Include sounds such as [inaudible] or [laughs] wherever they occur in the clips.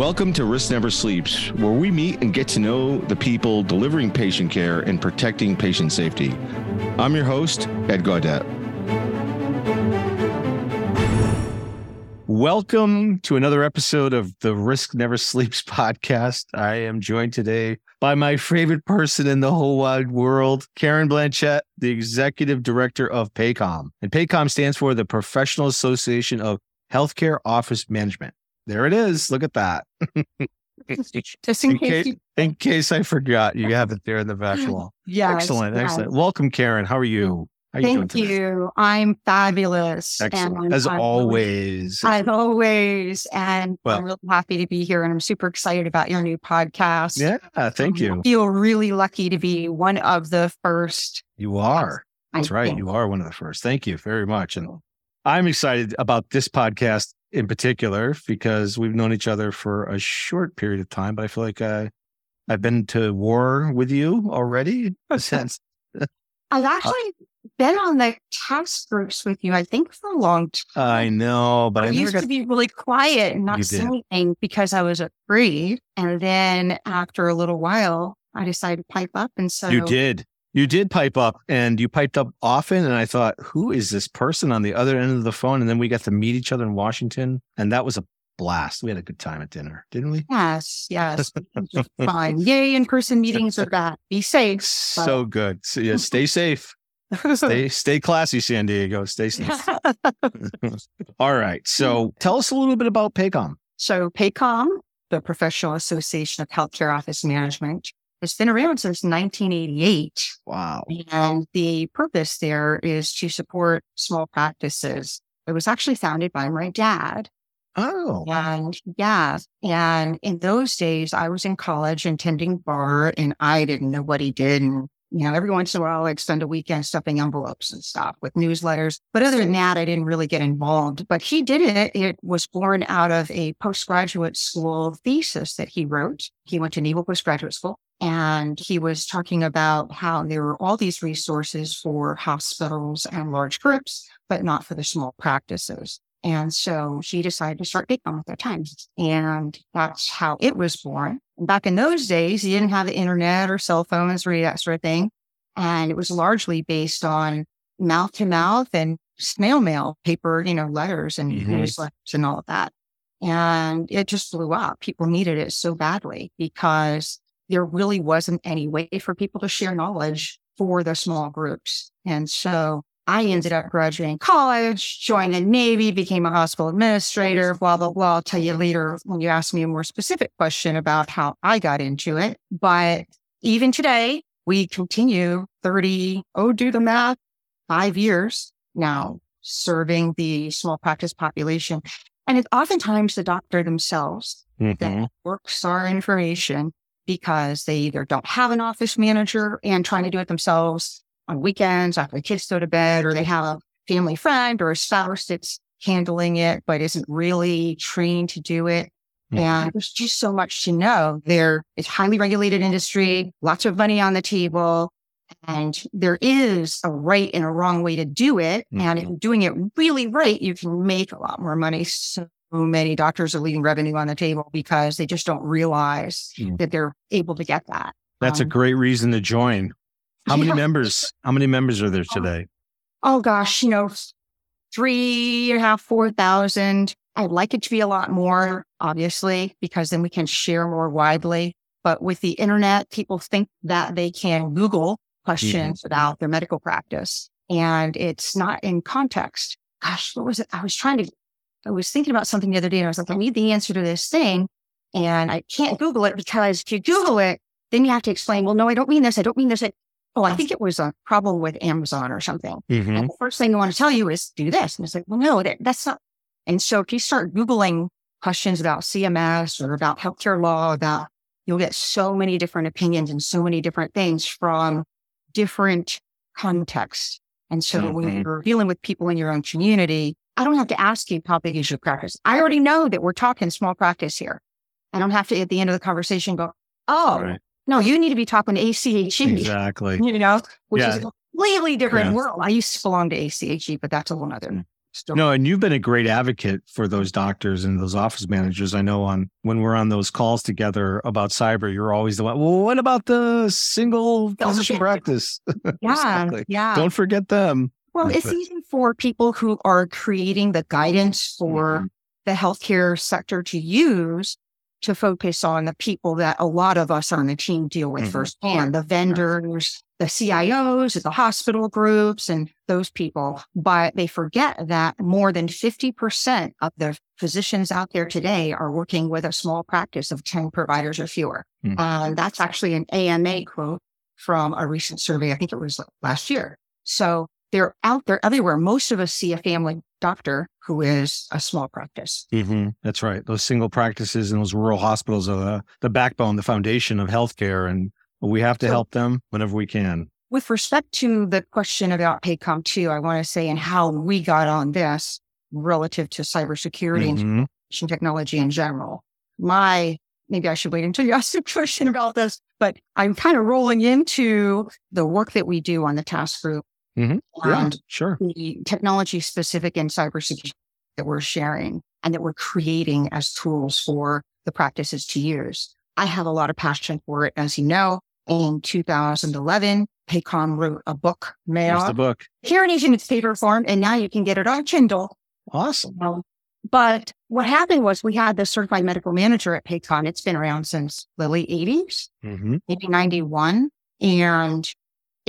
Welcome to Risk Never Sleeps, where we meet and get to know the people delivering patient care and protecting patient safety. I'm your host, Ed Gaudet. Welcome to another episode of the Risk Never Sleeps [laughs] podcast. I am joined today by my favorite person in the whole wide world, Karen Blanchette, the executive director of PAHCOM. And PAHCOM stands for the Professional Association of Healthcare Office Management. There it is. Look at that. Just in, [laughs] in, case, case, you... [laughs] in case I forgot, you have it there in the [gasps] back wall. Yeah. Excellent. Yes. Excellent. Welcome, Karen. How are you? How are Thank you, you. I'm fabulous. Excellent. As I'm always. As always. And well, I'm really happy to be here and I'm super excited about your new podcast. Yeah. Thank um, you. I feel really lucky to be one of the first. You are. That's I right. Think. You are one of the first. Thank you very much. And I'm excited about this podcast in particular because we've known each other for a short period of time, but I feel like uh, I've been to war with you already. Since I've [laughs] actually been on the task groups with you, I think, for a long time. I know, but I, I used got... to be really quiet and not say anything because I was afraid. And then after a little while, I decided to pipe up. And so you did. You did pipe up and you piped up often. And I thought, who is this person on the other end of the phone? And then we got to meet each other in Washington. And that was a blast. We had a good time at dinner, didn't we? Yes, yes. [laughs] Fine. Yay, in person meetings are bad. Be safe. So good. So, yeah, stay [laughs] safe. stay stay classy, San Diego. Stay [laughs] safe. All right. So tell us a little bit about PAHCOM. So PAHCOM, the Professional Association of Healthcare Office Management, it's been around since 1988. Wow. And the purpose there is to support small practices. It was actually founded by my dad. Oh. And yeah. And in those days, I was in college attending bar and I didn't know what he did. And, you know, every once in a while, I'd spend a weekend stuffing envelopes and stuff with newsletters. But other than that, I didn't really get involved. But he did it. It was born out of a postgraduate school thesis that he wrote. He went to Naval Postgraduate School and he was talking about how there were all these resources for hospitals and large groups, but not for the small practices. And so she decided to start PAHCOM at that time. And that's how it was born. Back in those days, you didn't have the internet or cell phones or that sort of thing. And it was largely based on mouth to mouth and snail mail, paper, you know, letters and mm-hmm. newsletters and all of that. And it just blew up. People needed it so badly because there really wasn't any way for people to share knowledge for the small groups. And so I ended up graduating college, joined the Navy, became a hospital administrator, blah, blah, blah. I'll tell you later when you ask me a more specific question about how I got into it. But even today, we continue 30, oh, do the math, five years now serving the small practice population. And it's oftentimes the doctor themselves mm-hmm. that works our information because they either don't have an office manager and trying to do it themselves on weekends after the kids go to bed, or they have a family friend or a spouse that's handling it, but isn't really trained to do it. Mm-hmm. And there's just so much to know. There is highly regulated industry, lots of money on the table, and there is a right and a wrong way to do it. Mm-hmm. And if mm-hmm. you're doing it really right, you can make a lot more money. So many doctors are leaving revenue on the table because they just don't realize mm. that they're able to get that. That's um, a great reason to join. How many yeah. members? How many members are there oh. today? Oh, oh gosh, you know, three and a half, four thousand. I'd like it to be a lot more, obviously, because then we can share more widely. But with the internet, people think that they can Google questions mm-hmm. about their medical practice and it's not in context. Gosh, what was it? I was trying to I was thinking about something the other day and I was like, I need the answer to this thing. And I can't Google it because if you Google it, then you have to explain, well, no, I don't mean this. I don't mean this. oh, I think it was a problem with Amazon or something. Mm-hmm. And the first thing I want to tell you is do this. And it's like, well, no, that, that's not. And so if you start Googling questions about CMS or about healthcare law, about you'll get so many different opinions and so many different things from different contexts. And so mm-hmm. when you're dealing with people in your own community, I don't have to ask you how big is your practice. I already know that we're talking small practice here. I don't have to at the end of the conversation go, oh, right. no, you need to be talking to ACHE. Exactly. You know, which yeah. is a completely different yeah. world. I used to belong to ACHE, but that's a whole other. Mm. Still, No, and you've been a great advocate for those doctors and those office managers. I know on when we're on those calls together about cyber, you're always the one. Well, what about the single physician practice? [laughs] yeah, Exactly. yeah. Don't forget them. Well, it's easy for people who are creating the guidance for Mhm. the healthcare sector to use to focus on the people that a lot of us on the team deal with Mhm. firsthand the vendors, the CIOs, the hospital groups, and those people. But they forget that more than 50% of the physicians out there today are working with a small practice of 10 providers or fewer. Mhm. And that's actually an AMA quote from a recent survey. I think it was last year. So they're out there everywhere. Most of us see a family doctor who is a small practice. Mhm. That's right. Those single practices and those rural hospitals are the, the backbone, the foundation of healthcare. And we have to So- help them whenever we can. With respect to the question about PAHCOM 2, I want to say and how we got on this relative to cybersecurity and Mhm. information technology in general. My, maybe I should wait until you [laughs] ask the question about this, but I'm kind of rolling into the work that we do on the task group Mhm. Yeah, and sure. the technology specific in cybersecurity that we're sharing and that we're creating as tools for the practices to use. I have a lot of passion for it. As you know, in 2011, PAHCOM wrote a book, Here's the book. here it is in its paper form, and now you can get it on Kindle. Awesome. Um, but what happened was we had the certified medical manager at PAHCOM. It's been around since the late 80s hmm maybe 91. And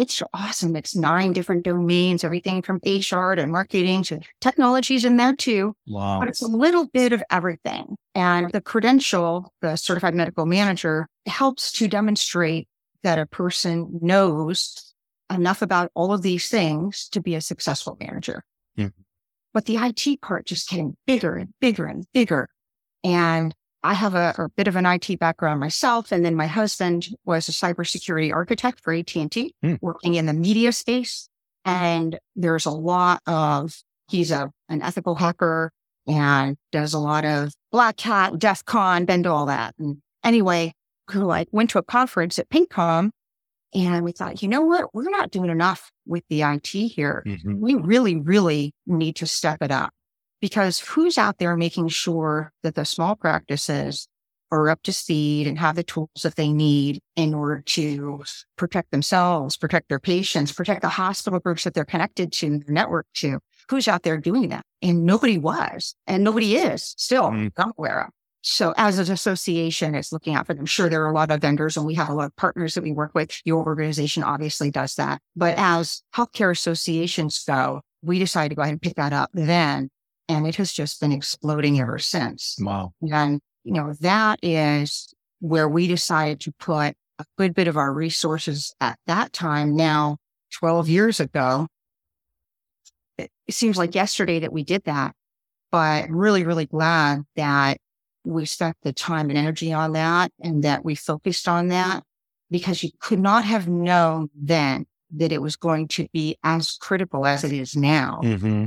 it's awesome. It's nine different domains, everything from HR to marketing to technologies in there too. Wow. But it's a little bit of everything. And the credential, the certified medical manager, helps to demonstrate that a person knows enough about all of these things to be a successful manager. Mhm. But the IT part just getting bigger and bigger and bigger. And I have a, a bit of an IT background myself, and then my husband was a cybersecurity architect for AT&T, Hmm. working in the media space. And there's a lot of he's a an ethical hacker and does a lot of Black Hat, DEF CON, bend all that. And anyway, we like went to a conference at PinkCom, and we thought, you know what, we're not doing enough with the IT here Mhm. we really, really need to step it up because who's out there making sure that the small practices are up to speed and have the tools that they need in order to protect themselves, protect their patients, protect the hospital groups that they're connected to, their network to. Who's out there doing that? And nobody was, and nobody is still Mm. I'm aware of. So as an association, it's looking out for them. Sure, there are a lot of vendors and we have a lot of partners that we work with. Your organization obviously does that. But as healthcare associations go, we decided to go ahead and pick that up then. And it has just been exploding ever since. Wow. And, you know, that is where we decided to put a good bit of our resources at that time. Now, 12 years ago, it, seems like yesterday that we did that, but really, really glad that we spent the time and energy on that and that we focused on that because you could not have known then that it was going to be as critical as it is now. hmm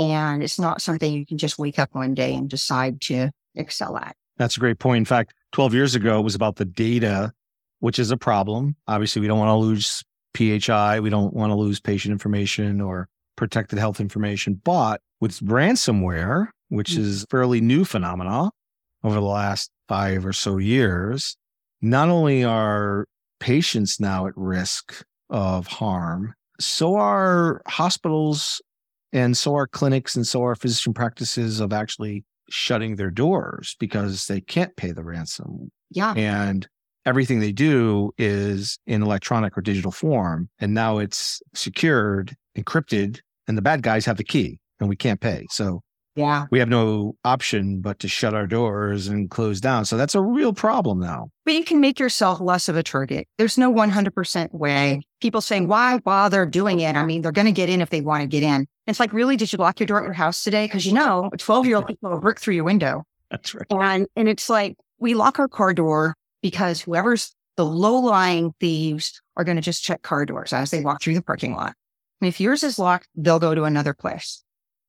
And it's not something you can just wake up one day and decide to excel at. That's a great point. In fact, 12 years ago, it was about the data, which is a problem. Obviously, we don't want to lose PHI. We don't want to lose patient information or protected health information. But with ransomware, which Mm. is a fairly new phenomena over the last five or so years, not only are patients now at risk of harm, so are hospitals and so are clinics and so are physician practices of actually shutting their doors because they can't pay the ransom. Yeah. And everything they do is in electronic or digital form. And now it's secured, encrypted, and the bad guys have the key and we can't pay. So Yeah. we have no option but to shut our doors and close down. So that's a real problem now. But you can make yourself less of a target. There's no 100% way. People saying, why bother doing it? I mean, they're going to get in if they want to get in. It's like, really, did you lock your door at your house today? Because you know, 12 year old people will break through your window. That's right. And, and it's like, we lock our car door because whoever's the low lying thieves are going to just check car doors as they walk through the parking lot. And if yours is locked, they'll go to another place.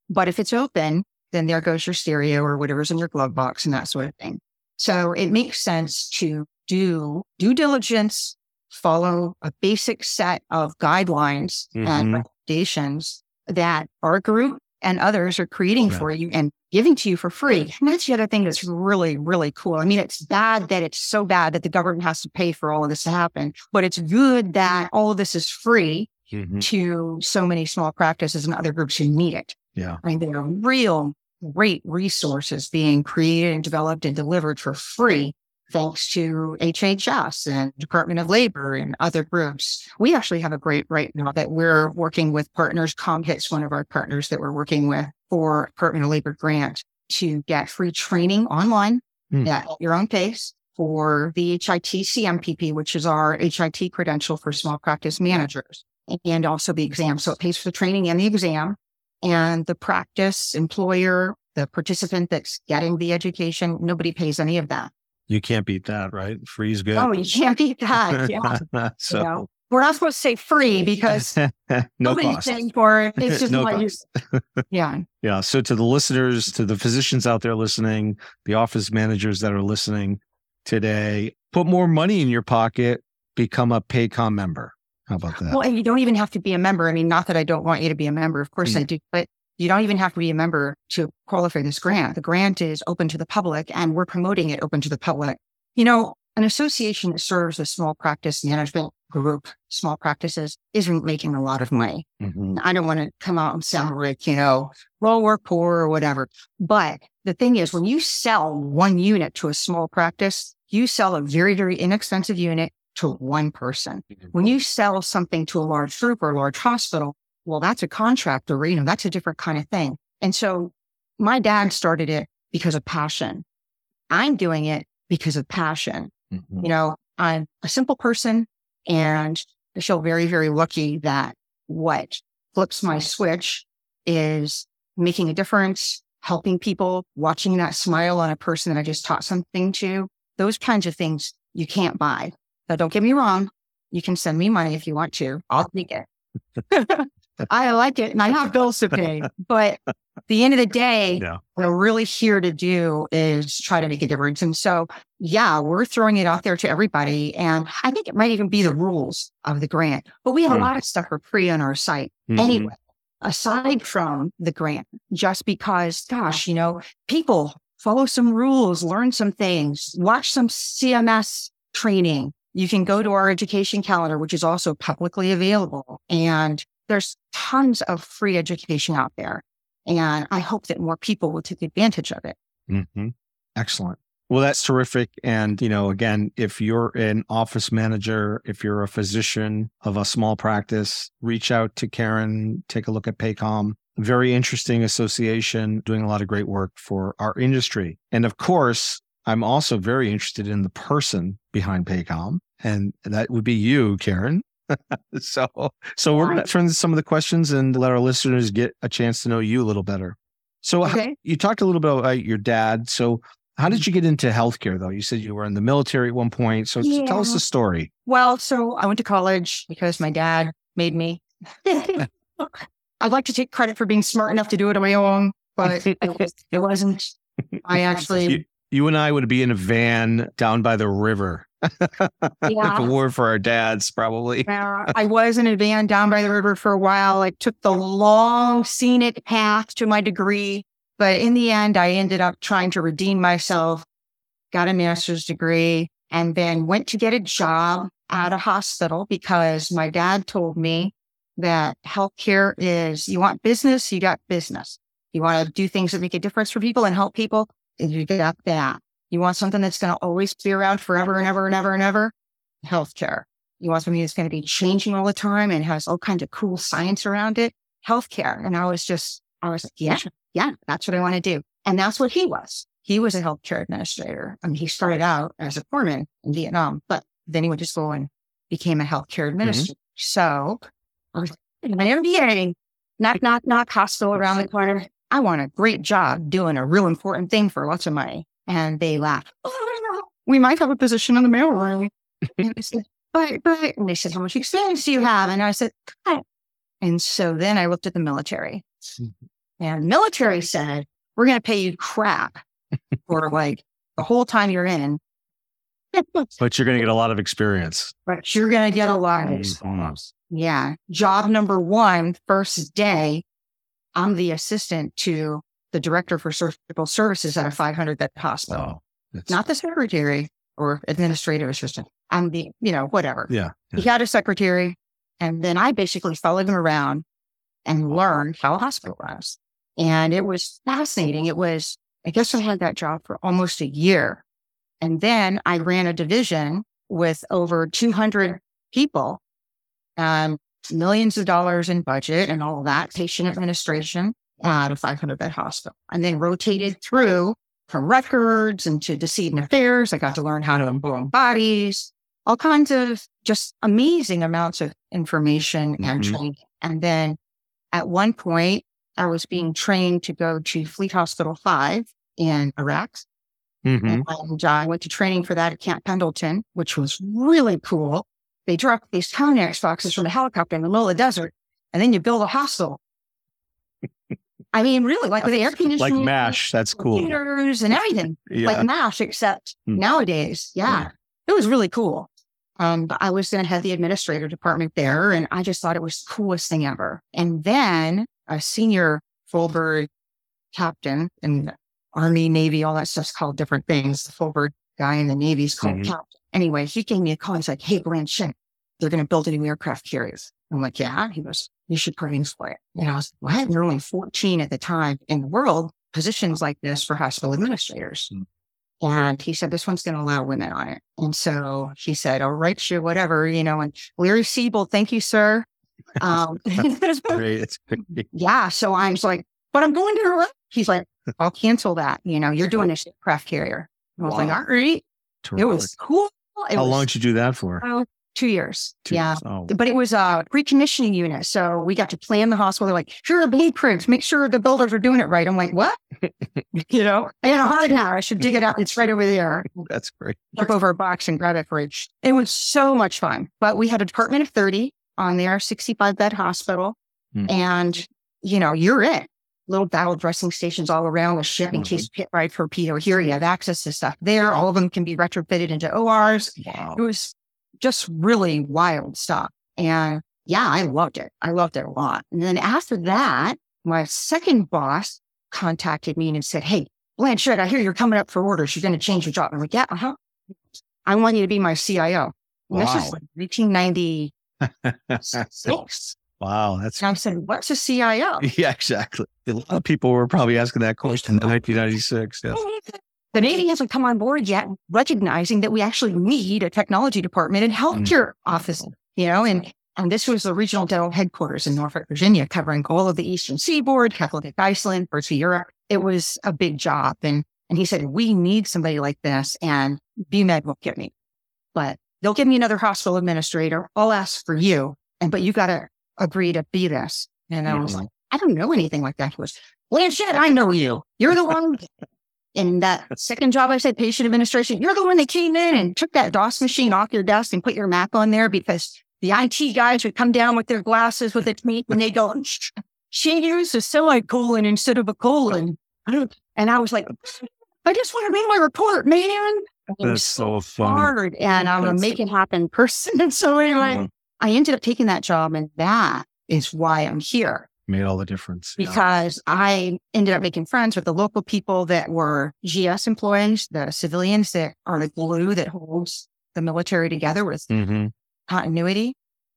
But if it's open, then there goes your stereo or whatever's in your glove box and that sort of thing. So it makes sense to do due diligence, follow a basic set of guidelines and Mhm. recommendations that our group and others are creating Yeah. for you and giving to you for free. And that's the other thing that's really, really cool. I mean, it's bad that it's so bad that the government has to pay for all of this to happen, but it's good that all of this is free Mhm. to so many small practices and other groups who need it. Yeah. I mean, there are real great resources being created and developed and delivered for free thanks to HHS and Department of Labor and other groups. We actually have a great right now that we're working with partners. ComHit's one of our partners that we're working with for Department of Labor grant to get free training online Hmm. at your own pace for the HIT CMPP, which is our HIT credential for small practice managers and also the exam. So it pays for the training and the exam and the practice employer, the participant that's getting the education. Nobody pays any of that. You can't beat that, right? Free's good. Oh, you can't beat that. Yeah. [laughs] so You know? We're not supposed to say free because [laughs] no cost. paying for it. It's [laughs] just No what you, cost. yeah. Yeah. So to the listeners, to the physicians out there listening, the office managers that are listening today, put more money in your pocket, become a PAHCOM member. How about that? Well, and you don't even have to be a member. I mean, not that I don't want you to be a member. Of course Mm. I do, but you don't even have to be a member to qualify this grant. The grant is open to the public and we're promoting it open to the public. You know, an association that serves a small practice management group, small practices, isn't making a lot of money. Mhm. I don't want to come out and sound like, you know, well, we're poor or whatever. But the thing is, when you sell one unit to a small practice, you sell a very, very inexpensive unit to one person. When you sell something to a large group or a large hospital, well, that's a contract or, you know, that's a different kind of thing. And so my dad started it because of passion. I'm doing it because of passion. Mhm. You know, I'm a simple person and I feel very, very lucky that what flips my switch is making a difference, helping people, watching that smile on a person that I just taught something to. Those kinds of things you can't buy. Now, don't get me wrong. You can send me money if you want to. I'll take it. [laughs] I like it and I have bills to pay. [laughs] But at the end of the day, Yeah. what we're really here to do is try to make a difference. And so, yeah, we're throwing it out there to everybody. And I think it might even be the rules of the grant, but we have Mm. a lot of stuff for free on our site Mhm. anyway, aside from the grant, just because, gosh, you know, people follow some rules, learn some things, watch some CMS training. You can go to our education calendar, which is also publicly available. And there's tons of free education out there. And I hope that more people will take advantage of it. hmm Excellent. Well, that's terrific. And, you know, again, if you're an office manager, if you're a physician of a small practice, reach out to Karen, take a look at PAHCOM. Very interesting association, doing a lot of great work for our industry. And of course, I'm also very interested in the person behind PAHCOM, and that would be you, Karen. [laughs] so, so we're going to turn to some of the questions and let our listeners get a chance to know you a little better. So, Okay. you talked a little bit about your dad. So, how did mm-hmm. you get into healthcare, though? You said you were in the military at one point. So, s- tell us the story. Well, so I went to college because my dad made me. [laughs] [laughs] I'd like to take credit for being smart enough to do it on my own, but it, was, it wasn't. I actually, You, you and I would be in a van down by the river. If Yeah. it were for our dads, probably. I was in a van down by the river for a while. I took the long scenic path to my degree, but in the end, I ended up trying to redeem myself, got a master's degree, and then went to get a job at a hospital because my dad told me that healthcare is you want business, you got business. You want to do things that make a difference for people and help people, and you got that. You want something that's going to always be around forever and ever and ever and ever? Healthcare. You want something that's going to be changing all the time and has all kinds of cool science around it? Healthcare. And I was just, I was like, yeah, yeah, that's what I want to do. And that's what he was. He was a healthcare administrator. I mean, he started out as a foreman in Vietnam, but then he went to school and became a healthcare mm-hmm. administrator. So I was my MBA, knock, knock, knock, hospital around the corner. I want a great job doing a real important thing for lots of money. And they laughed. Oh, [laughs] we might have a position in the mailroom. and I said, but, but, and they said, how much experience do you have? And I said, "Cut." and so then I looked at the military and military said, we're going to pay you crap [laughs] for like the whole time you're in. But you're going to get a lot of experience. but you're going to get a lot of Mhm. experience. Yeah. Job number one, first day, I'm the assistant to the director for surgical services at a 500 bed hospital, not the secretary or administrative assistant. I'm the, you know, whatever. yeah. He had a secretary. And then I basically followed him around and learned how a hospital runs. And it was fascinating. It was, I guess I had that job for almost a year. And then I ran a division with over 200 people, um, millions of dollars in budget and all that, patient administration at a 500 bed hospital. And then rotated through from records and to decedent affairs. I got to learn how to embalm bodies, all kinds of just amazing amounts of information and Mhm. training. And then at one point, I was being trained to go to Fleet Hospital 5 in Iraq. Mhm. And I went to training for that at Camp Pendleton, which was really cool. They drop these Conex boxes from a helicopter in the middle of the desert, and then you build a hostel. I mean, really, like with air Like MASH. That's cool. computers and everything Yeah. like MASH, except Hmm. nowadays, yeah, it was really cool. Um, but I was then head of the administrative department there, and I just thought it was the coolest thing ever. And then a senior Fulberg captain in the Army, Navy, all that stuff's called different things. The Fulberg guy in the Navy's called Mhm. captain. Anyway, he gave me a call. He's like, "Hey, Blanchette, they're going to build a new aircraft carrier." I'm like, "Yeah." He goes, "You should train for it." And I was, "What?" There were only 14 at the time in the world positions like this for hospital administrators. Mm. And he said, this one's going to allow women on it. And so he said, all right, sure, whatever, you know, and Larry Siebel, thank you, sir. Um, [laughs] Great. It's [laughs] great. yeah. So I was like, but I'm going to, Iraq." he's like, I'll cancel that. You know, you're doing a craft carrier. I was like, Wow. all right. It was cool. It How was, long did you do that for? uh, two years. Two yeah. years. Oh, But it was a pre-commissioning unit. So we got to plan the hospital. They're like, here are blueprints. Make sure the builders are doing it right. I'm like, what? [laughs] you know, I had a hard hour. I should dig it out. It's right over there. that's great. Flip over a box and grab it for it. It was so much fun. But we had a department of 30 on their 65 bed hospital. Hmm. And, you know, you're it. Little battle dressing stations all around the ship in case pit ride torpedo. Here you have access to stuff there. All of them can be retrofitted into ORs. Wow. It was just really wild stuff. And yeah, I loved it. I loved it a lot. And then after that, my second boss contacted me and said, Hey, Blanchette, I hear you're coming up for orders. You're going to change your job. I'm like, Yeah, uh huh. I want you to be my CIO. And This Wow. is like 1996. [laughs] wow. That's And I said, What's a CIO? [laughs] yeah, exactly. A lot of people were probably asking that question in [laughs] 1996. Yes. The Navy hasn't come on board yet, recognizing that we actually need a technology department and mm. healthcare office, you know, and and this was the regional dental headquarters in Norfolk, Virginia, covering all of the eastern seaboard, Keflavik Iceland, parts of Europe. It was a big job. And and he said, We need somebody like this, and BMed won't get me. But they'll give me another hospital administrator. I'll ask for you. And but you gotta agree to be this. And I was like, I don't know anything like that. He was, Blanchette, I know you. You're the [laughs] one and that [laughs] second job I said, patient administration, you're the one that came in and took that DOS machine off your desk and put your Mac on there because the IT guys would come down with their glasses with a tape and they go, "Shh, she used a semicolon instead of a colon. And I was like, I just want to read my report, man. It That's was so fun. hard and I'm a make it happen [laughs] person. And so anyway, Mhm. I ended up taking that job and that is why I'm here Made all the difference. Yeah. because I ended up making friends with the local people that were GS employees, the civilians that are the glue that holds the military together with Mhm. continuity.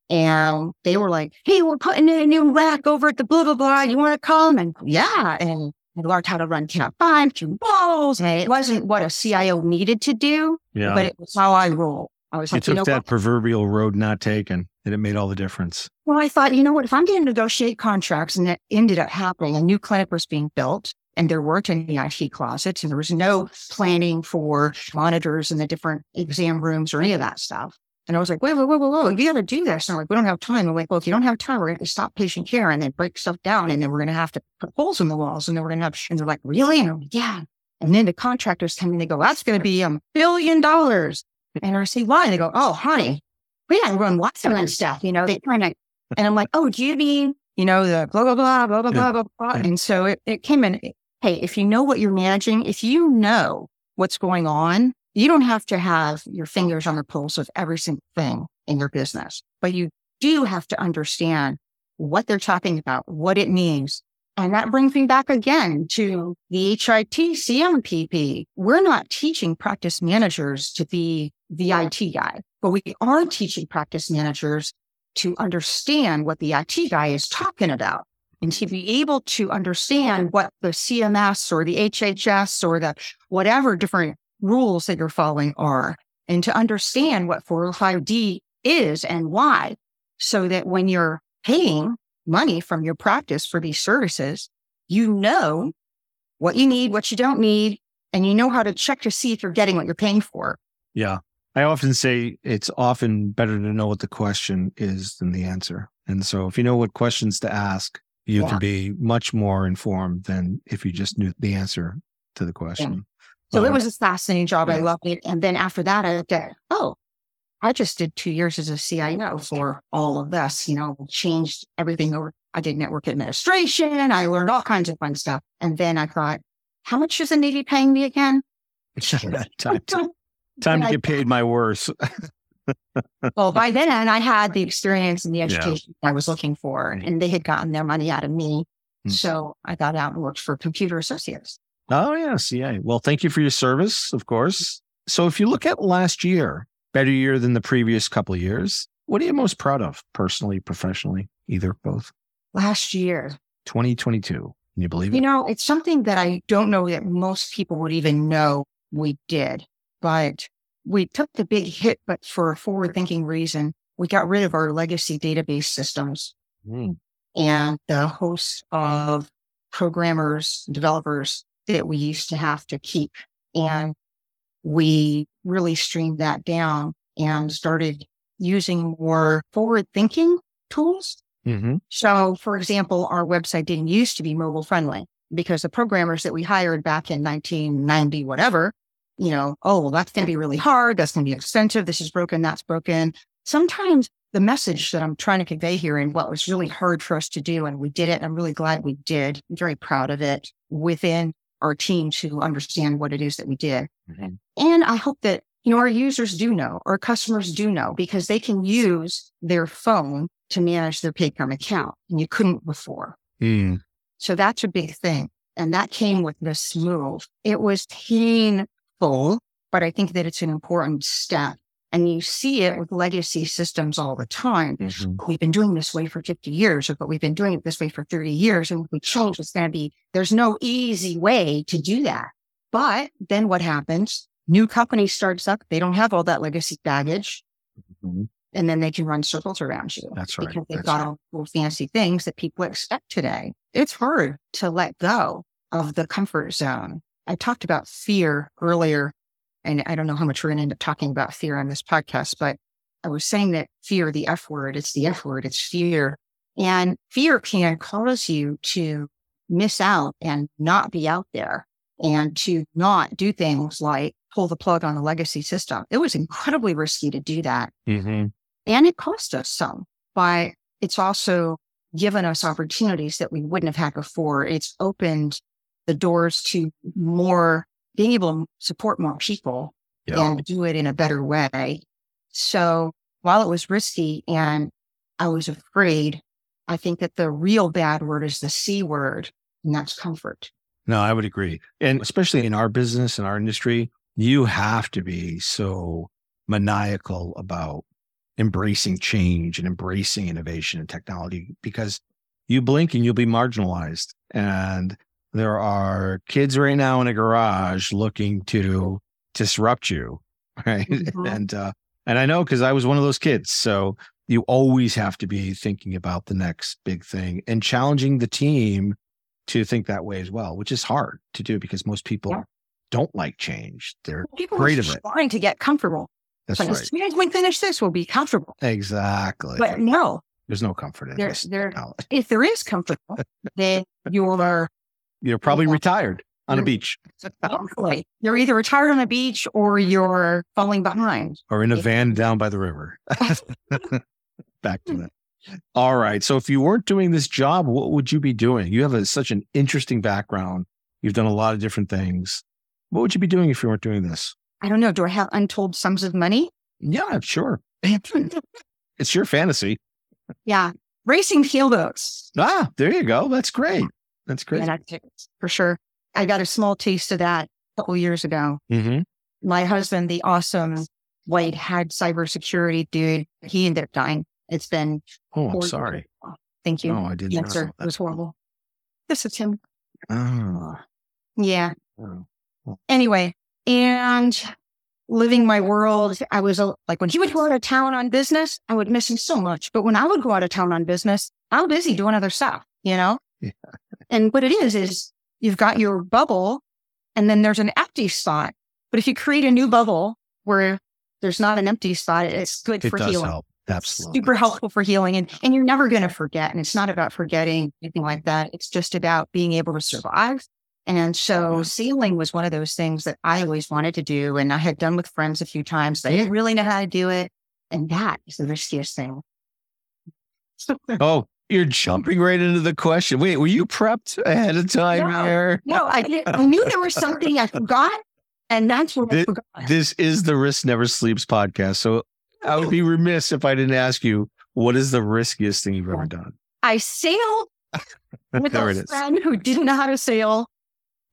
And they were like, Hey, we're putting in a new rack over at the blah, blah, blah. You want to come? And yeah. And I learned how to run Camp 5, two balls. And it wasn't what a CIO needed to do, Yeah. but it was how I roll. I was you like, you took know that what? proverbial road not taken, and it made all the difference. Well, I thought, you know what? If I'm going to negotiate contracts and it ended up happening, a new clinic was being built and there weren't any IT closets and there was no planning for monitors in the different exam rooms or any of that stuff. And I was like, wait, wait, wait, wait, wait, you got to do this. And I'm like, we don't have time. I'm like, well, if you don't have time, we're going to stop patient care and then break stuff down. And then we're going to have to put holes in the walls. And then we're going to have, and they're like, really? And I'm like, yeah. And then the contractors come in, they go, that's going to be a billion dollars. And I say, why? They go, oh, honey, we got to run Watson and [laughs] stuff. You know, they trying to, and I'm like, oh, do you mean, you know, the blah, blah, blah, blah, blah, blah, blah, blah. And so it, it came in. Hey, if you know what you're managing, if you know what's going on, you don't have to have your fingers on the pulse of every single thing in your business, but you do have to understand what they're talking about, what it means, And that brings me back again to the HIT CMPP. We're not teaching practice managers to be the IT guy, but we are teaching practice managers to understand what the IT guy is talking about and to be able to understand what the CMS or the HHS or the whatever different rules that you're following are and to understand what 405D is and why so that when you're paying money from your practice for these services, you know what you need, what you don't need, and you know how to check to see if you're getting what you're paying for. Yeah. I often say it's often better to know what the question is than the answer. And so if you know what questions to ask, you yeah. can be much more informed than if you just knew the answer to the question. Yeah. So it um, was a fascinating job. Yeah. I loved it. And then after that, I looked at, oh, I just did two years as a CIO for all of this, you know, changed everything over. I did network administration. I learned all kinds of fun stuff. And then I thought, how much is the Navy paying me again? It's just about time to, [laughs] time to get paid my worth. [laughs] well, by then I had the experience and the education yeah. I was looking for, and they had gotten their money out of me. Mm-hmm. So I got out and worked for Computer Associates. Oh, yes. Yeah. Well, thank you for your service, of course. So if you look at last year, better year than the previous couple of years. What are you most proud of personally, professionally, either, both? Last year, 2022. Can you believe it? You know, it's something that I don't know that most people would even know we did, but we took the big hit, but for a forward thinking reason. We got rid of our legacy database systems mm. and the host of programmers, developers that we used to have to keep. And we really streamed that down and started using more forward thinking tools. Mm-hmm. So, for example, our website didn't used to be mobile friendly because the programmers that we hired back in 1990, whatever, you know, oh, well, that's going to be really hard. That's going to be expensive. This is broken. That's broken. Sometimes the message that I'm trying to convey here and what was really hard for us to do, and we did it. I'm really glad we did. I'm very proud of it within our team to understand what it is that we did. Mm-hmm. And I hope that, you know, our users do know, our customers do know because they can use their phone to manage their PAHCOM account and you couldn't before. Mm. So that's a big thing. And that came with this move. It was painful, but I think that it's an important step and you see it with legacy systems all the time. Mm-hmm. We've been doing this way for 50 years, but we've been doing it this way for 30 years. And if we change, it's going to be, there's no easy way to do that. But then what happens? New company starts up. They don't have all that legacy baggage. Mm-hmm. And then they can run circles around you. That's right. Because they've That's got right. all those fancy things that people expect today. It's hard to let go of the comfort zone. I talked about fear earlier and I don't know how much we're going to end up talking about fear on this podcast, but I was saying that fear, the F word, it's the F word, it's fear. And fear can cause you to miss out and not be out there and to not do things like pull the plug on a legacy system. It was incredibly risky to do that. Mm-hmm. And it cost us some, but it's also given us opportunities that we wouldn't have had before. It's opened the doors to more being able to support more people yeah. and do it in a better way. So while it was risky and I was afraid, I think that the real bad word is the C word, and that's comfort. No, I would agree. And especially in our business and our industry, you have to be so maniacal about embracing change and embracing innovation and technology because you blink and you'll be marginalized. And there are kids right now in a garage looking to disrupt you [laughs] right mm-hmm. and uh and i know because i was one of those kids so you always have to be thinking about the next big thing and challenging the team to think that way as well which is hard to do because most people yeah. don't like change they're people afraid of it trying to get comfortable that's like, right. as soon as we finish this we'll be comfortable exactly but no there's no comfort in it. there's there if there is comfort then you are you're probably yeah. retired on a beach. You're either retired on a beach or you're falling behind. Or in a van down by the river. [laughs] [laughs] Back to that. All right. So if you weren't doing this job, what would you be doing? You have a, such an interesting background. You've done a lot of different things. What would you be doing if you weren't doing this? I don't know. Do I have untold sums of money? Yeah, sure. it's your fantasy. Yeah. Racing sailboats. Ah, there you go. That's great. That's great. For sure. I got a small taste of that a couple years ago. hmm My husband, the awesome white hat cybersecurity dude, he ended up dying. It's been Oh, I'm years. sorry. Thank you. Oh, I didn't Cancer. know It was horrible. This is him. that. Yeah. Oh. Anyway, and living my world, I was uh, like, when he would go out of town on business, I would miss him so much. But when I would go out of town on business, I'm busy doing other stuff, you know? Yeah. And what it is, is you've got your bubble and then there's an empty spot. But if you create a new bubble where there's not an empty spot, it's good It for healing. help. Absolutely. Super helpful for healing. And, and you're never going to forget. And it's not about forgetting anything like that. It's just about being able to survive. And so sealing was one of those things that I always wanted to do. And I had done with friends a few times. They didn't really know how to do it. And that is the riskiest thing. [laughs] Oh, you're jumping right into the question. Wait, were you prepped ahead of time No. here? No, I, did, I knew there was something I forgot. And that's what I forgot. This is the Risk Never Sleeps podcast. So I would be remiss if I didn't ask you what is the riskiest thing you've ever done? I sailed [laughs] with a it is. friend who didn't know how to sail,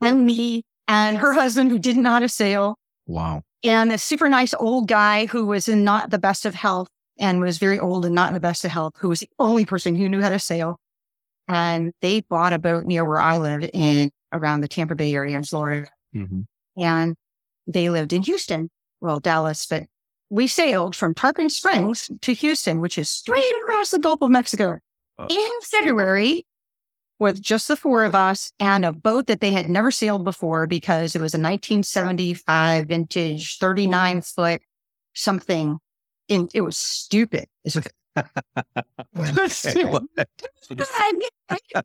and me, and her husband who didn't know how to sail, Wow. and a super nice old guy who was in not the best of health and was very old and not in the best of health, who was the only person who knew how to sail. And they bought a boat near where I live in around the Tampa Bay area in Florida. Mhm. And they lived in Houston, well, Dallas, but we sailed from Tarpon Springs to Houston, which is straight across the Gulf of Mexico Oh. in February with just the four of us and a boat that they had never sailed before because it was a 1975 vintage 39 foot something. And it was stupid. It's Okay, [laughs] [laughs] what? [laughs]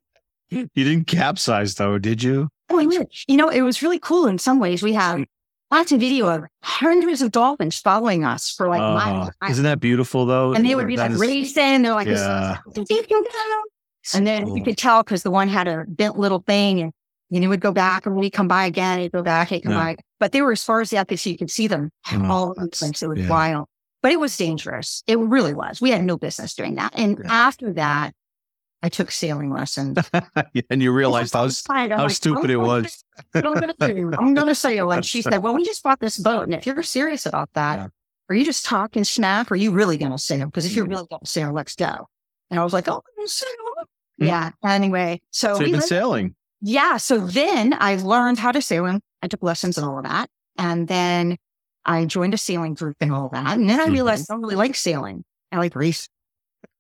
You didn't capsize though, did you? Oh. You know, it was really cool in some ways. We have lots of video of hundreds of dolphins following us for like Uh, miles. isn't that beautiful though? and they would be That like is- racing. They're like, Yeah. and then Cool. you could tell because the one had a bent little thing and you know, would go back and he'd come by again, he'd go back, he'd come Yeah. by. But they were as far as the eye could see, you could see them Oh, all over the place. It was yeah. wild. But it was dangerous. It really was. We had no business doing that. And Yeah. after that, I took sailing lessons. [laughs] and you realized how, how like, stupid it was. I'm. I'm gonna sail. And she [laughs] said, Well, we just bought this boat. And if you're serious about that, Yeah. are you just talking smack? Or are you really gonna sail? Because if you're really gonna sail, let's go. And I was like, Oh, I'm sail. Mm. Yeah. Anyway, so, So we you've been lived- sailing. yeah. So then I learned how to sail and I took lessons and all of that. And then I joined a sailing group and all that. And then I realized I don't really like sailing. I like race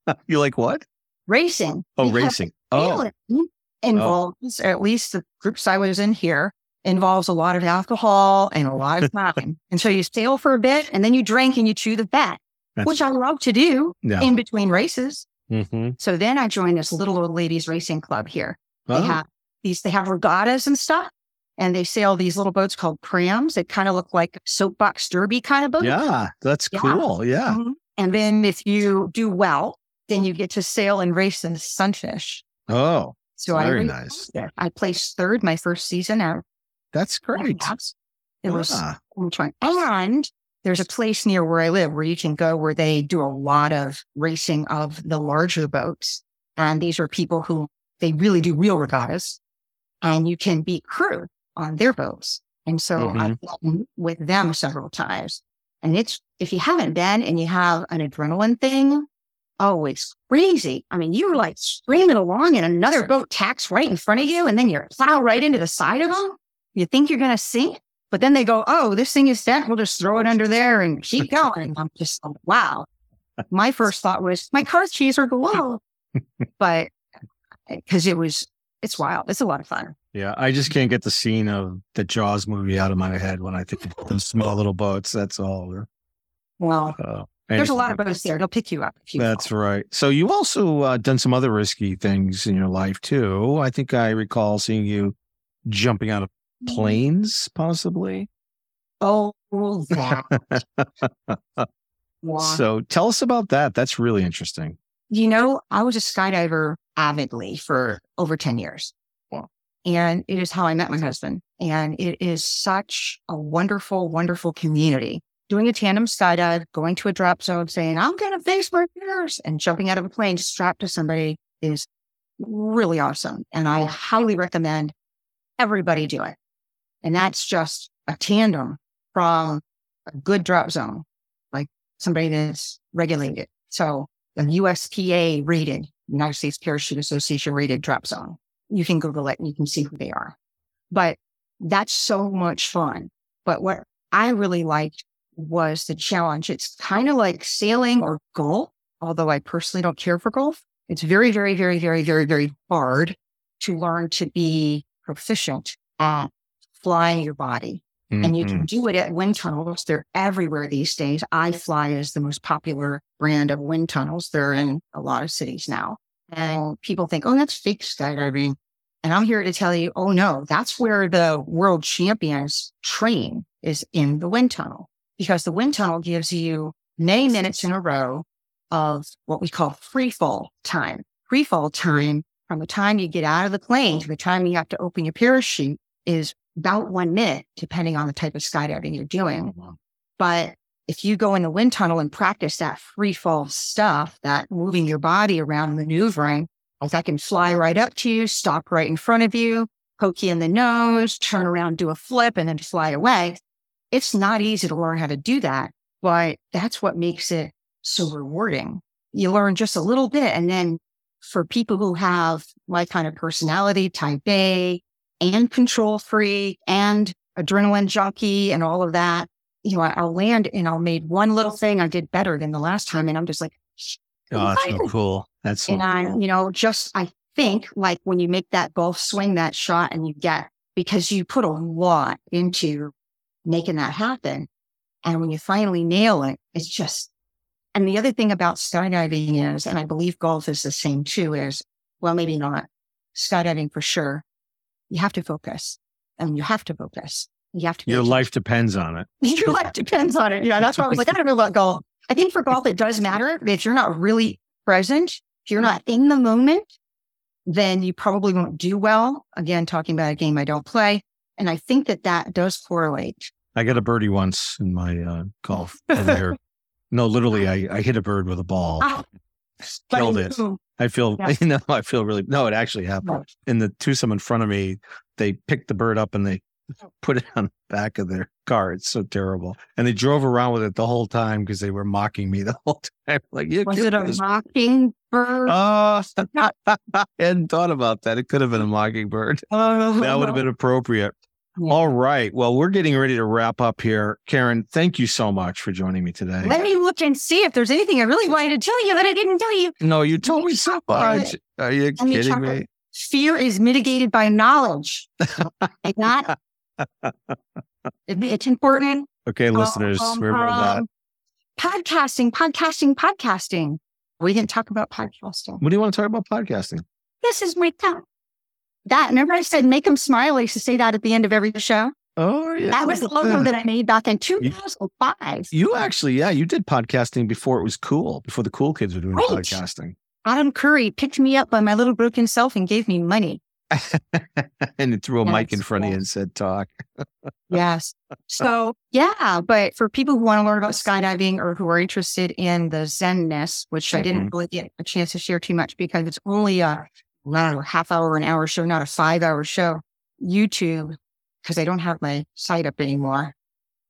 [laughs] You like what? racing. Oh, racing. [laughs] Oh, sailing involves, or at least the groups I was in here, involves a lot of alcohol and a lot of [laughs] time. and so you sail for a bit and then you drink and you chew the fat, That's- which I love to do in between races. hmm So then I joined this little old ladies racing club here. They Oh, have these, they have regattas and stuff. And they sail these little boats called prams that kind of look like soapbox derby kind of boats. yeah, that's Yeah. cool. Yeah. Mhm. And then if you do well, then you get to sail and race in sunfish. Oh, So I very raced nice. there. I placed third my first season out. That's great. It was Ah? And there's a place near where I live where you can go where they do a lot of racing of the larger boats. And these are people who they really do real regattas and you can be crew on their boats. And so I've mm-hmm. been with them several times. And it's, if you haven't been and you have an adrenaline thing, oh, it's crazy. I mean, you're like screaming along and another boat tacks right in front of you and then you're plow right into the side of them. You think you're going to sink, but then they go, oh, this thing is dead. We'll just throw it under there and keep [laughs] going. I'm just, like, wow. My first thought was my car keys are below, [laughs] but because it was, it's wild. It's a lot of fun. Yeah. I just can't get the scene of the Jaws movie out of my head when I think of those small little boats. That's all. Well, Uh, there's a lot of boats there. They'll pick you up. If you That's right. So you also uh, done some other risky things in your life too. I think I recall seeing you jumping out of planes, possibly. Oh, that. Wow. [laughs] So tell us about that. That's really interesting. You know, I was a skydiver avidly for over 10 years. And it is how I met my husband. And it is such a wonderful, wonderful community. Doing a tandem skydive, going to a drop zone, saying, I'm going to face my fears, and jumping out of a plane strapped to somebody is really awesome. And I highly recommend everybody do it. And that's just a tandem from a good drop zone, like somebody that's regulated. So a USPA rated, United States Parachute Association rated drop zone. You can Google it and you can see who they are. But that's so much fun. But what I really liked was the challenge. It's kind of like sailing or golf, although I personally don't care for golf. It's very, very, very, very, very, very hard to learn to be proficient at flying your body. Mm-hmm. And you can mm-hmm. do it at wind tunnels. They're everywhere these days. iFly is the most popular brand of wind tunnels. They're in a lot of cities now. And people think, oh, that's fake skydiving. And I'm here to tell you, oh no, that's where the world champions train is in the wind tunnel because the wind tunnel gives you many minutes in a row of what we call free fall time. Free fall time from the time you get out of the plane to the time you have to open your parachute is about one minute, depending on the type of skydiving you're doing. Oh, but if you go in the wind tunnel and practice that free fall stuff, that moving your body around maneuvering, like I can fly right up to you, stop right in front of you, poke you in the nose, turn around, do a flip, and then fly away. It's not easy to learn how to do that, but that's what makes it so rewarding. You learn just a little bit. And then for people who have my kind of personality, type A and control freak and adrenaline junkie and all of that, you know, I'll land and I'll made one little thing I did better than the last time. And I'm just like, oh, that's so cool. That's so and cool. I, you know, just I think like when you make that golf swing, that shot and you get because you put a lot into making that happen. And when you finally nail it, it's just and the other thing about skydiving is, and I believe golf is the same too, is, well, maybe not skydiving for sure. You have to focus and you have to focus. You have to. Your life depends on it. [laughs] Your life depends on it. Yeah. That's why I was like, I don't know about golf. I think for golf, it does matter. If you're not really present, if you're not in the moment, then you probably won't do well. Again, talking about a game I don't play. And I think that that does correlate. I got a birdie once in my uh, golf here. [laughs] No, literally, I, I hit a bird with a ball. Ah, [laughs] Killed it. I feel, yes. you know, I feel really, no, it actually happened. In the twosome in front of me, they picked the bird up and they Oh. [laughs] put it on the back of their car. It's so terrible. And they drove around with it the whole time because they were mocking me [laughs] the whole time. [laughs] Like, you was it a mocking bird? Oh, I hadn't thought about that. It could have been a mockingbird. Oh, that would have oh. been appropriate. Yeah. All right. Well, we're getting ready to wrap up here. Karen, thank you so much for joining me today. Let me look and see if there's anything I really wanted to tell you that I didn't tell you. No, you told me so much. Are you kidding me? Fear is mitigated by knowledge. not. It's important. Okay, listeners, um, remember um, that. Podcasting, podcasting, podcasting. We didn't talk about podcasting. What do you want to talk about podcasting? This is my time that. Remember I said make them smile. I used to say that at the end of every show. Oh, yeah. That was the logo that I made back in 2005. You actually, yeah, you did podcasting before it was cool, before the cool kids were doing right. podcasting. Adam Curry picked me up by my little broken self and gave me money. [laughs] and it threw a mic in front of you and said, talk. yes. [laughs] So, yeah. But for people who want to learn about skydiving or who are interested in the Zenness, which mm-hmm. I didn't mm-hmm. really get a chance to share too much because it's only a I half hour, an hour show, not a five hour show. YouTube, because I don't have my site up anymore.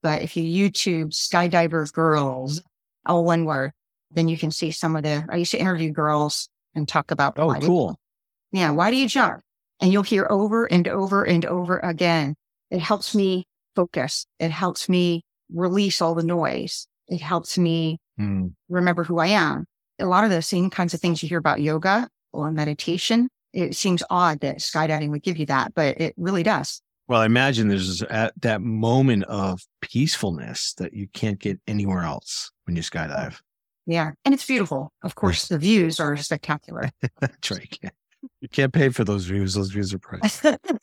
But if you YouTube skydiver girls, all one word, then you can see some of the, I used to interview girls and talk about. Oh, cool. yeah. Why do you jump? And you'll hear over and over and over again. It helps me focus. It helps me release all the noise. It helps me mm. remember who I am. A lot of the same kinds of things you hear about yoga or meditation. It seems odd that skydiving would give you that, but it really does. Well, I imagine there's at that moment of peacefulness that you can't get anywhere else when you skydive. Yeah. And it's beautiful. Of course, the views are spectacular. [laughs] That's right. You can't pay for those views. Those views are pricey. [laughs]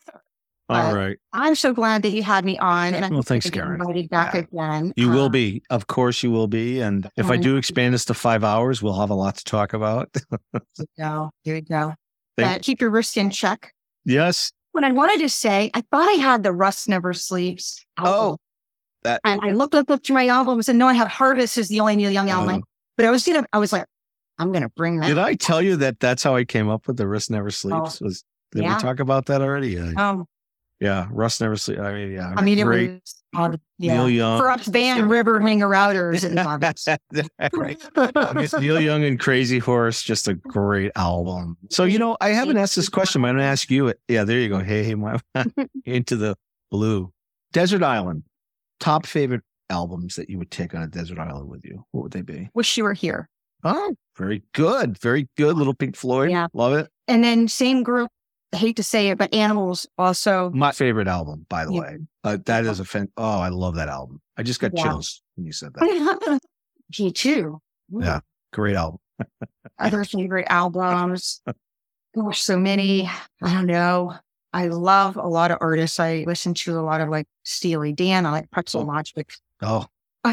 All right. I'm so glad that you had me on. And well, thanks, Karen. Invited back yeah. again. You will be, of course, you will be. And if I do expand this to five hours, we'll have a lot to talk about. [laughs] Here we go. Here we go. But keep your wrist in check. Yes. What I wanted to say, I thought I had the Rust Never Sleeps. Album. Oh, that. And I looked up, up to my albums and said, no, I have Harvest is the only Neil Young album. Uh, but I was gonna, I was like, I'm going to bring that. Did I tell you that that's how I came up with the Risk Never Sleeps? Was did Oh, yeah. we talk about that already? Yeah, Um, yeah. Rust Never Sleeps. I mean, yeah. I mean, it great. was on, yeah. Neil Young. for us Van River hanger outers and [laughs] right. I guess Neil Young and Crazy Horse, just a great album. So, you know, I haven't asked this question, but I'm going to ask you it. Yeah, there you go. Hey, hey, my, [laughs] into the blue. Desert Island, top favorite albums that you would take on a desert island with you. What would they be? Wish you were here. Oh, very good. Very good. Little Pink Floyd. Yeah. Love it. And then same group. I hate to say it, but Animals also. My favorite album, by the Yeah. way. Uh, that is a fan. Oh, I love that album. I just got Yeah. chills when you said that. [laughs] Me too. Yeah. Great album. [laughs] Other favorite albums. Gosh, so many. I don't know. I love a lot of artists. I listen to a lot of like Steely Dan. I like Pretzel Logic. Oh, [laughs]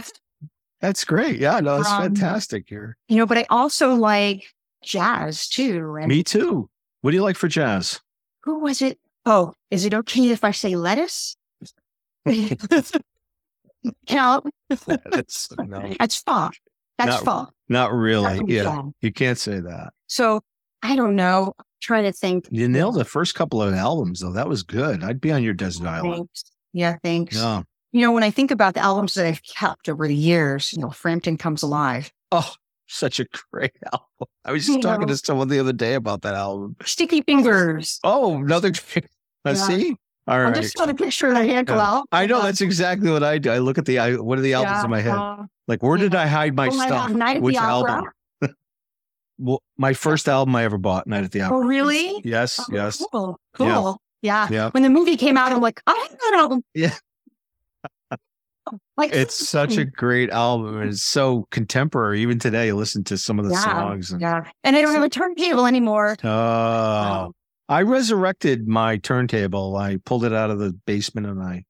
that's great. Yeah, no, that's Um, fantastic here. You know, but I also like jazz too. And Me too. What do you like for jazz? who was it? Oh, is it okay if I say lettuce? [laughs] [laughs] no, [laughs] That's, no, that's fun. That's Not fun. not really. That's Yeah, fun. you can't say that. So I don't know. Trying to think. You nailed the first couple of albums, though. That was good. I'd be on your desert island. Thanks. Yeah, thanks. Yeah. You know, when I think about the albums that I've kept over the years, you know, Frampton Comes Alive, Oh, such a great [laughs] album. I was just You talking know. to someone the other day about that album. Sticky Fingers. Oh, another. [laughs] Let's Yeah. see. All I'm right. just trying to picture the handle Yeah. out. I know that's exactly what I do. I look at the I, what are the albums Yeah, in my head? uh, Like, where did I hide my oh stuff? Night Which the Opera. album? [laughs] Well, my first album I ever bought, Night at the Opera. Oh, really? Yes, Oh, yes, Cool. Yeah. Cool. Yeah. yeah. When the movie came out, I'm like, I have that album. Yeah. Like It's [laughs] such a great album, and it's so contemporary. Even today, you listen to some of the Yeah, songs. And, yeah. And I don't have a turntable anymore. Oh. oh, I resurrected my turntable. I pulled it out of the basement and I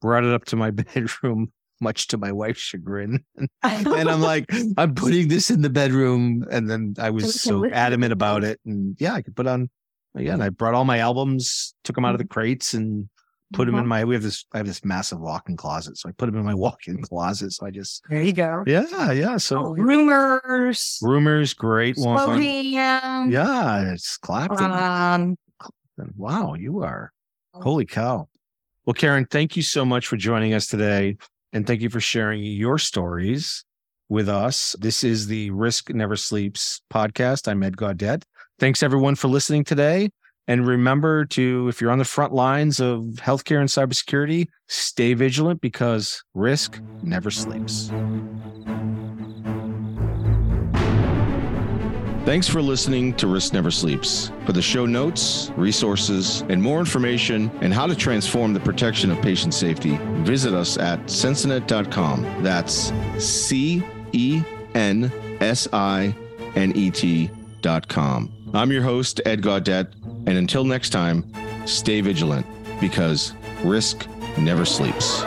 brought it up to my [laughs] bedroom, much to my wife's chagrin. [laughs] and I'm like, I'm putting this in the bedroom. And then I was so adamant about it. And yeah, I could put on, yeah, and I brought all my albums, took them out of the mm-hmm. crates and put them in Mhm. my, we have this, I have this massive walk-in closet. So I put them in my walk-in [laughs] closet. So I just, There you go. yeah, yeah. Oh, So rumors. rumors, great one. Yeah, it's Clapton. Um, Wow, you are. Holy cow. Well, Karen, thank you so much for joining us today. And thank you for sharing your stories with us. This is the Risk Never Sleeps podcast. I'm Ed Gaudet. Thanks everyone for listening today. And remember to, if you're on the front lines of healthcare and cybersecurity, stay vigilant because risk never sleeps. Thanks for listening to Risk Never Sleeps. For the show notes, resources, and more information and how to transform the protection of patient safety, visit us at censinet.com. That's C E N S I N E T.com. I'm your host, Ed Gaudet, and until next time, stay vigilant because risk never sleeps.